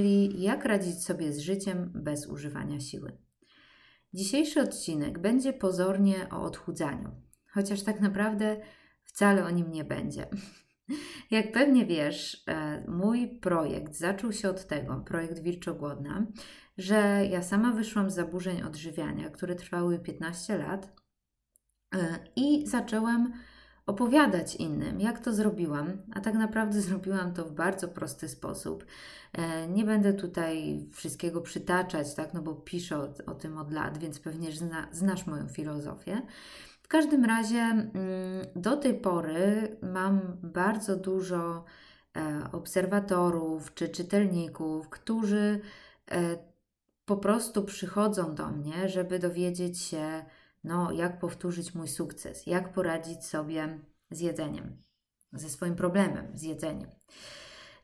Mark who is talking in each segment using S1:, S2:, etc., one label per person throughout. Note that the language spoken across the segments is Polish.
S1: czyli jak radzić sobie z życiem bez używania siły. Dzisiejszy odcinek będzie pozornie o odchudzaniu, chociaż tak naprawdę wcale o nim nie będzie. Jak pewnie wiesz, e, mój projekt zaczął się od tego, projekt Wilczogłodna, że ja sama wyszłam z zaburzeń odżywiania, które trwały 15 lat e, i zaczęłam opowiadać innym, jak to zrobiłam, a tak naprawdę zrobiłam to w bardzo prosty sposób. E, nie będę tutaj wszystkiego przytaczać, tak, no bo piszę o, o tym od lat, więc pewnie zna, znasz moją filozofię. W każdym razie mm, do tej pory mam bardzo dużo e, obserwatorów czy czytelników, którzy e, po prostu przychodzą do mnie, żeby dowiedzieć się, no, jak powtórzyć mój sukces, jak poradzić sobie z jedzeniem, ze swoim problemem z jedzeniem.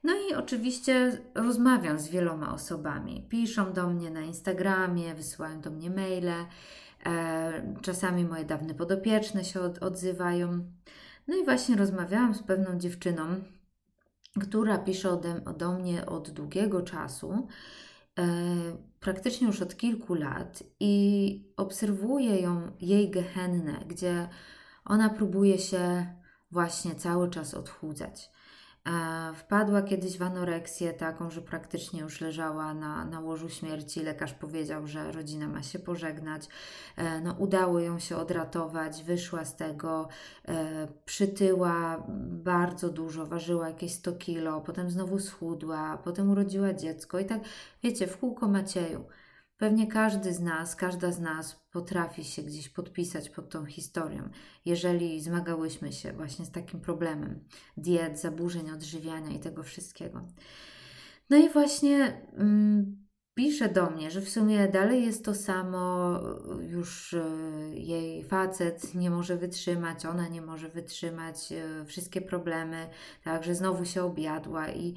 S1: No i oczywiście rozmawiam z wieloma osobami. Piszą do mnie na Instagramie, wysyłają do mnie maile. E, czasami moje dawne podopieczne się od, odzywają. No i właśnie rozmawiałam z pewną dziewczyną, która pisze ode, do mnie od długiego czasu e, praktycznie już od kilku lat i obserwuję ją, jej gehennę, gdzie ona próbuje się właśnie cały czas odchudzać. Wpadła kiedyś w anoreksję taką, że praktycznie już leżała na, na łożu śmierci. Lekarz powiedział, że rodzina ma się pożegnać. E, no, udało ją się odratować, wyszła z tego, e, przytyła bardzo dużo, ważyła jakieś 100 kilo, potem znowu schudła, potem urodziła dziecko i tak, wiecie, w kółko Macieju. Pewnie każdy z nas, każda z nas potrafi się gdzieś podpisać pod tą historią, jeżeli zmagałyśmy się właśnie z takim problemem diet, zaburzeń odżywiania i tego wszystkiego. No i właśnie mm, pisze do mnie, że w sumie dalej jest to samo, już y, jej facet nie może wytrzymać, ona nie może wytrzymać, y, wszystkie problemy, tak, że znowu się objadła i,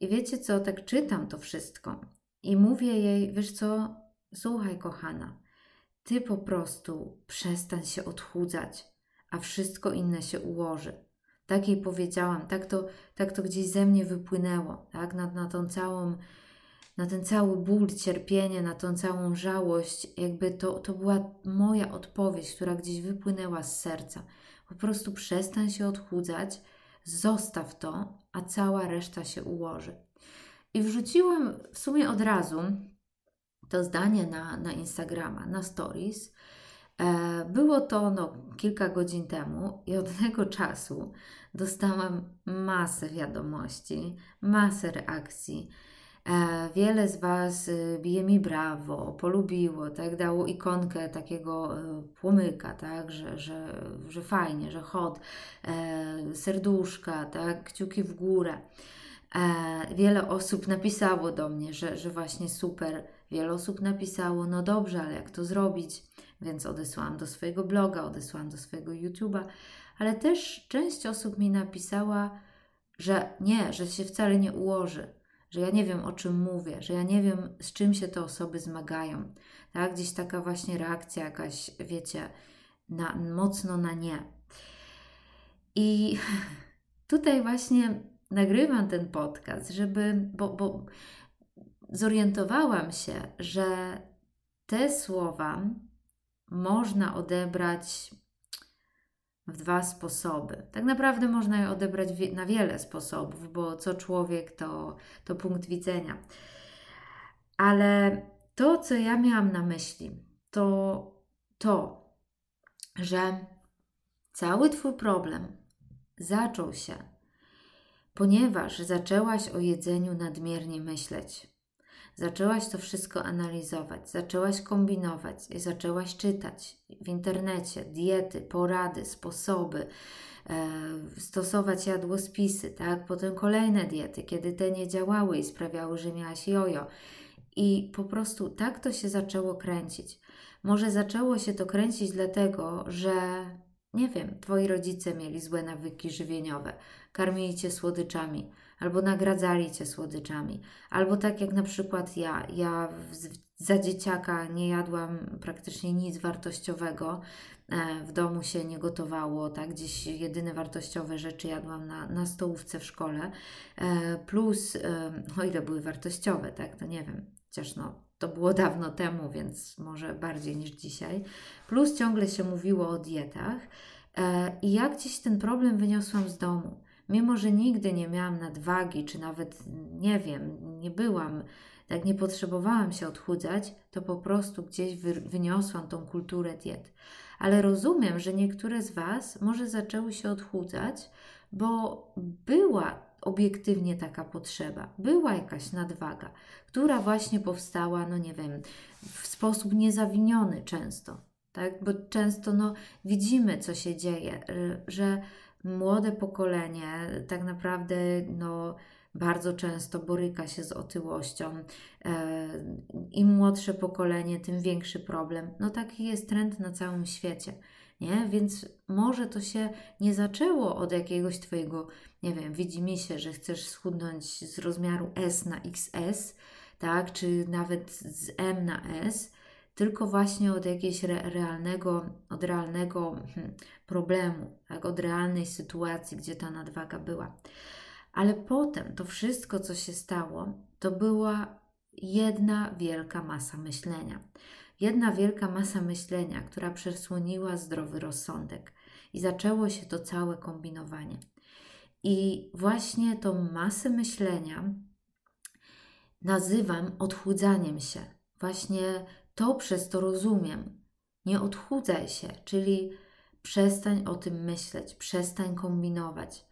S1: i wiecie co, tak czytam to wszystko i mówię jej, wiesz co, słuchaj, kochana, ty po prostu przestań się odchudzać, a wszystko inne się ułoży. Tak jej powiedziałam, tak to, tak to gdzieś ze mnie wypłynęło, tak? Na, na tą całą, na ten cały ból, cierpienie, na tą całą żałość, jakby to, to była moja odpowiedź, która gdzieś wypłynęła z serca. Po prostu przestań się odchudzać, zostaw to, a cała reszta się ułoży. I wrzuciłam w sumie od razu to zdanie na, na Instagrama, na stories. E, było to no, kilka godzin temu i od tego czasu dostałam masę wiadomości, masę reakcji. E, wiele z Was y, bije mi brawo, polubiło, tak, dało ikonkę takiego e, płomyka, tak, że, że, że fajnie, że hot, serduszka, tak, kciuki w górę. E, wiele osób napisało do mnie, że, że właśnie super. Wiele osób napisało, no dobrze, ale jak to zrobić? Więc odesłałam do swojego bloga, odesłałam do swojego YouTube'a, ale też część osób mi napisała, że nie, że się wcale nie ułoży, że ja nie wiem o czym mówię, że ja nie wiem z czym się te osoby zmagają. Tak, gdzieś taka właśnie reakcja jakaś, wiecie, na, mocno na nie. I tutaj właśnie nagrywam ten podcast, żeby, bo, bo zorientowałam się, że te słowa można odebrać w dwa sposoby. Tak naprawdę można je odebrać na wiele sposobów, bo co człowiek to, to punkt widzenia. Ale to, co ja miałam na myśli, to to, że cały Twój problem zaczął się ponieważ zaczęłaś o jedzeniu nadmiernie myśleć. Zaczęłaś to wszystko analizować, zaczęłaś kombinować, zaczęłaś czytać w internecie diety, porady, sposoby, e, stosować jadłospisy, tak? Potem kolejne diety, kiedy te nie działały i sprawiały, że miałaś jojo. I po prostu tak to się zaczęło kręcić. Może zaczęło się to kręcić dlatego, że nie wiem, twoi rodzice mieli złe nawyki żywieniowe, karmili cię słodyczami, albo nagradzali cię słodyczami, albo tak jak na przykład ja, ja za dzieciaka nie jadłam praktycznie nic wartościowego, e, w domu się nie gotowało, tak, gdzieś jedyne wartościowe rzeczy jadłam na, na stołówce w szkole, e, plus, o ile były wartościowe, tak, to nie wiem, chociaż no, to było dawno temu, więc może bardziej niż dzisiaj, plus ciągle się mówiło o dietach e, i ja gdzieś ten problem wyniosłam z domu. Mimo, że nigdy nie miałam nadwagi, czy nawet nie wiem, nie byłam, tak nie potrzebowałam się odchudzać, to po prostu gdzieś wyniosłam tą kulturę diet. Ale rozumiem, że niektóre z Was może zaczęły się odchudzać, bo była obiektywnie taka potrzeba, była jakaś nadwaga, która właśnie powstała, no nie wiem, w sposób niezawiniony często, tak? Bo często no, widzimy, co się dzieje, że młode pokolenie tak naprawdę no, bardzo często boryka się z otyłością. E, Im młodsze pokolenie, tym większy problem. No taki jest trend na całym świecie. Nie? Więc może to się nie zaczęło od jakiegoś Twojego, nie wiem, widzi się, że chcesz schudnąć z rozmiaru S na XS, tak, czy nawet z M na S, tylko właśnie od jakiegoś re realnego, od realnego hmm, problemu, tak? od realnej sytuacji, gdzie ta nadwaga była. Ale potem to wszystko, co się stało, to była jedna wielka masa myślenia. Jedna wielka masa myślenia, która przesłoniła zdrowy rozsądek i zaczęło się to całe kombinowanie. I właśnie tą masę myślenia nazywam odchudzaniem się. Właśnie to przez to rozumiem. Nie odchudzaj się, czyli przestań o tym myśleć, przestań kombinować.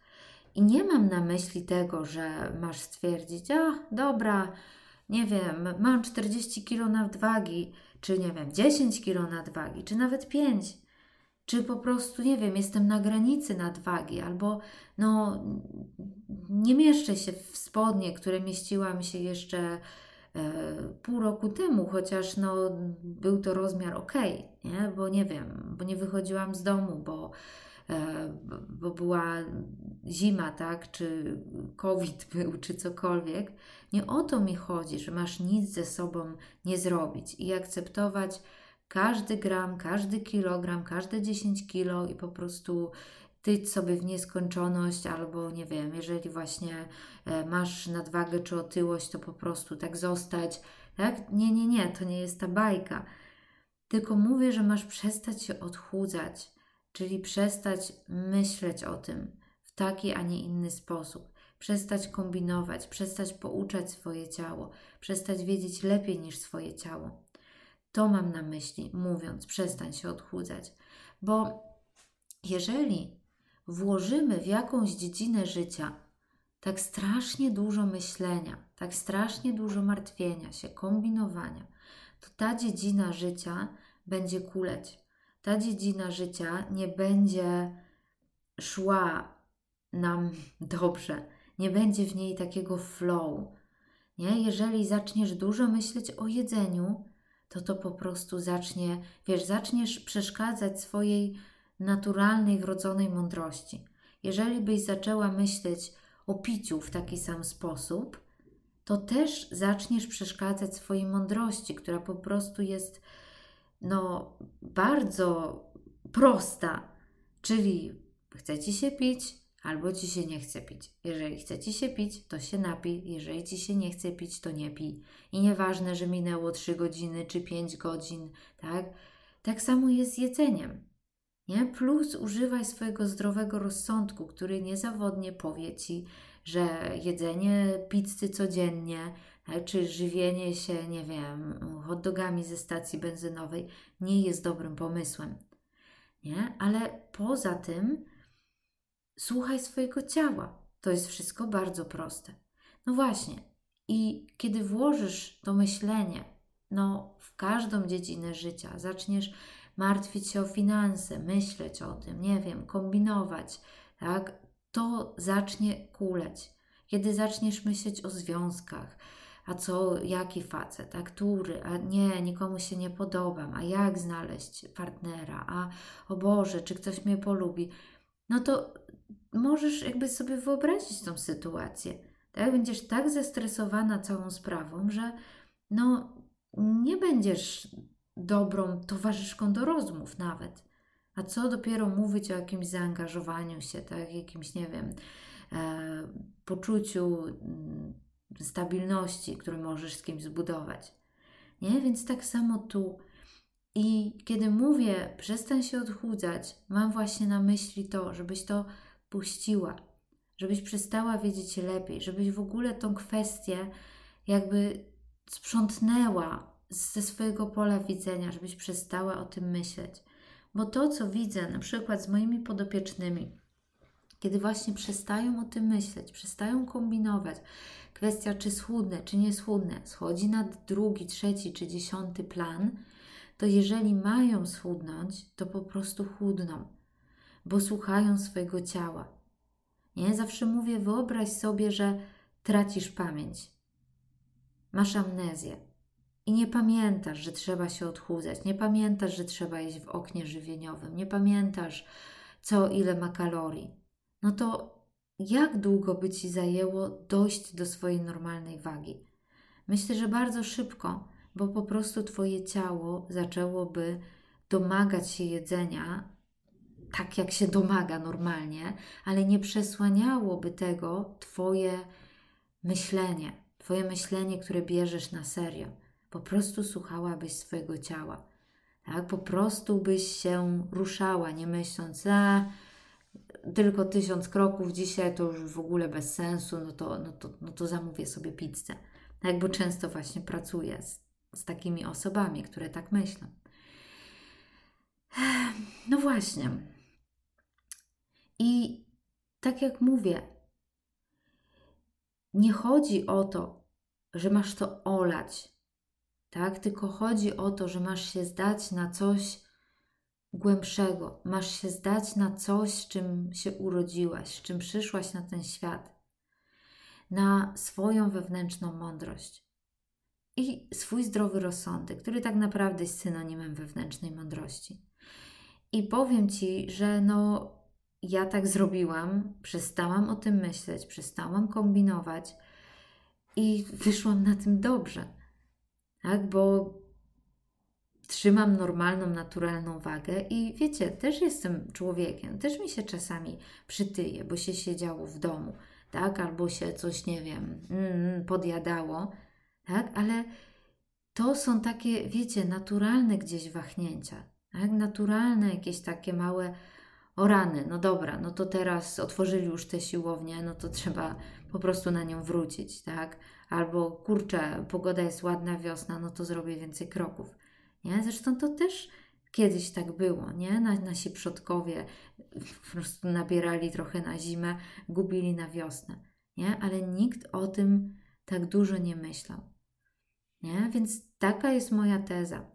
S1: I nie mam na myśli tego, że masz stwierdzić, a dobra, nie wiem, mam 40 kg nadwagi, czy nie wiem, 10 kg nadwagi, czy nawet 5, czy po prostu, nie wiem, jestem na granicy nadwagi, albo no, nie mieszczę się w spodnie, które mieściłam się jeszcze E, pół roku temu, chociaż no, był to rozmiar ok, nie? bo nie wiem, bo nie wychodziłam z domu, bo, bo była zima, tak, czy COVID był, czy cokolwiek. Nie o to mi chodzi, że masz nic ze sobą nie zrobić i akceptować każdy gram, każdy kilogram, każde 10 kilo i po prostu tyć sobie w nieskończoność, albo nie wiem, jeżeli właśnie e, masz nadwagę czy otyłość, to po prostu tak zostać. Tak? Nie, nie, nie, to nie jest ta bajka. Tylko mówię, że masz przestać się odchudzać, czyli przestać myśleć o tym w taki, a nie inny sposób. Przestać kombinować, przestać pouczać swoje ciało, przestać wiedzieć lepiej niż swoje ciało. To mam na myśli, mówiąc, przestań się odchudzać, bo jeżeli włożymy w jakąś dziedzinę życia tak strasznie dużo myślenia, tak strasznie dużo martwienia się, kombinowania, to ta dziedzina życia będzie kuleć. Ta dziedzina życia nie będzie szła nam dobrze, nie będzie w niej takiego flow. Nie? Jeżeli zaczniesz dużo myśleć o jedzeniu, to to po prostu zacznie, wiesz, zaczniesz przeszkadzać swojej naturalnej, wrodzonej mądrości. Jeżeli byś zaczęła myśleć o piciu w taki sam sposób, to też zaczniesz przeszkadzać swojej mądrości, która po prostu jest no, bardzo prosta. Czyli chce ci się pić, albo ci się nie chce pić. Jeżeli chce ci się pić, to się napij. Jeżeli ci się nie chce pić, to nie pij. I nieważne, że minęło 3 godziny czy 5 godzin, tak? Tak samo jest z jedzeniem. Nie? Plus używaj swojego zdrowego rozsądku, który niezawodnie powie ci, że jedzenie pizzy codziennie, czy żywienie się, nie wiem, hot dogami ze stacji benzynowej nie jest dobrym pomysłem. Nie? Ale poza tym słuchaj swojego ciała. To jest wszystko bardzo proste. No właśnie. I kiedy włożysz to myślenie no, w każdą dziedzinę życia, zaczniesz martwić się o finanse, myśleć o tym, nie wiem, kombinować, tak, to zacznie kuleć. Kiedy zaczniesz myśleć o związkach, a co, jaki facet, a który, a nie, nikomu się nie podobam, a jak znaleźć partnera, a o Boże, czy ktoś mnie polubi, no to możesz jakby sobie wyobrazić tą sytuację. Tak? Będziesz tak zestresowana całą sprawą, że no, nie będziesz dobrą towarzyszką do rozmów nawet. A co dopiero mówić o jakimś zaangażowaniu się, tak? jakimś, nie wiem, e, poczuciu mm, stabilności, które możesz z kimś zbudować. Nie? Więc tak samo tu. I kiedy mówię, przestań się odchudzać, mam właśnie na myśli to, żebyś to puściła, żebyś przestała wiedzieć lepiej, żebyś w ogóle tą kwestię jakby sprzątnęła ze swojego pola widzenia, żebyś przestała o tym myśleć. Bo to, co widzę na przykład z moimi podopiecznymi, kiedy właśnie przestają o tym myśleć, przestają kombinować, kwestia czy schudnę, czy nie schudnę, schodzi na drugi, trzeci czy dziesiąty plan, to jeżeli mają schudnąć, to po prostu chudną, bo słuchają swojego ciała. Nie? Zawsze mówię, wyobraź sobie, że tracisz pamięć, masz amnezję i nie pamiętasz, że trzeba się odchudzać, nie pamiętasz, że trzeba jeść w oknie żywieniowym, nie pamiętasz, co ile ma kalorii, no to jak długo by ci zajęło dojść do swojej normalnej wagi? Myślę, że bardzo szybko, bo po prostu twoje ciało zaczęłoby domagać się jedzenia tak, jak się domaga normalnie, ale nie przesłaniałoby tego twoje myślenie, twoje myślenie, które bierzesz na serio. Po prostu słuchałabyś swojego ciała. Tak? Po prostu byś się ruszała, nie myśląc, a tylko tysiąc kroków dzisiaj to już w ogóle bez sensu, no to, no to, no to zamówię sobie pizzę. Tak, bo często właśnie pracuję z, z takimi osobami, które tak myślą. No właśnie. I tak jak mówię, nie chodzi o to, że masz to olać, tak? Tylko chodzi o to, że masz się zdać na coś głębszego. Masz się zdać na coś, z czym się urodziłaś, z czym przyszłaś na ten świat, na swoją wewnętrzną mądrość i swój zdrowy rozsądek, który tak naprawdę jest synonimem wewnętrznej mądrości. I powiem ci, że no, ja tak zrobiłam, przestałam o tym myśleć, przestałam kombinować i wyszłam na tym dobrze. Tak, bo trzymam normalną, naturalną wagę i wiecie, też jestem człowiekiem, też mi się czasami przytyje, bo się siedziało w domu, tak, albo się coś, nie wiem, mm, podjadało, tak, ale to są takie, wiecie, naturalne gdzieś wahnięcia, tak, naturalne jakieś takie małe o rany, no dobra, no to teraz otworzyli już te siłownie, no to trzeba po prostu na nią wrócić, tak? Albo kurczę, pogoda jest ładna, wiosna, no to zrobię więcej kroków. Nie? Zresztą to też kiedyś tak było, nie? Nasi przodkowie po prostu nabierali trochę na zimę, gubili na wiosnę, nie? Ale nikt o tym tak dużo nie myślał, nie? Więc taka jest moja teza.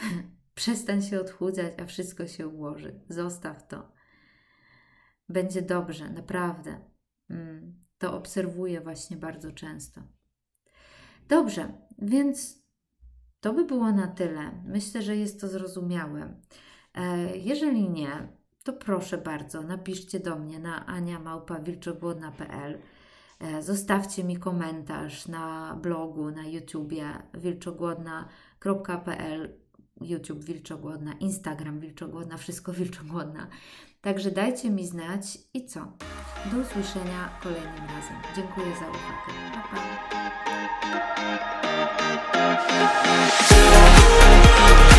S1: Przestań się odchudzać, a wszystko się ułoży. Zostaw to. Będzie dobrze, naprawdę. Mm, to obserwuję właśnie bardzo często. Dobrze, więc to by było na tyle. Myślę, że jest to zrozumiałe. E, jeżeli nie, to proszę bardzo, napiszcie do mnie na aniamałpawilczogłodna.pl e, Zostawcie mi komentarz na blogu, na YouTubie wilczogłodna.pl YouTube Wilczogłodna, Instagram Wilczogłodna, wszystko Wilczogłodna. Także dajcie mi znać i co? Do usłyszenia kolejnym razem. Dziękuję za uwagę. Pa, pa.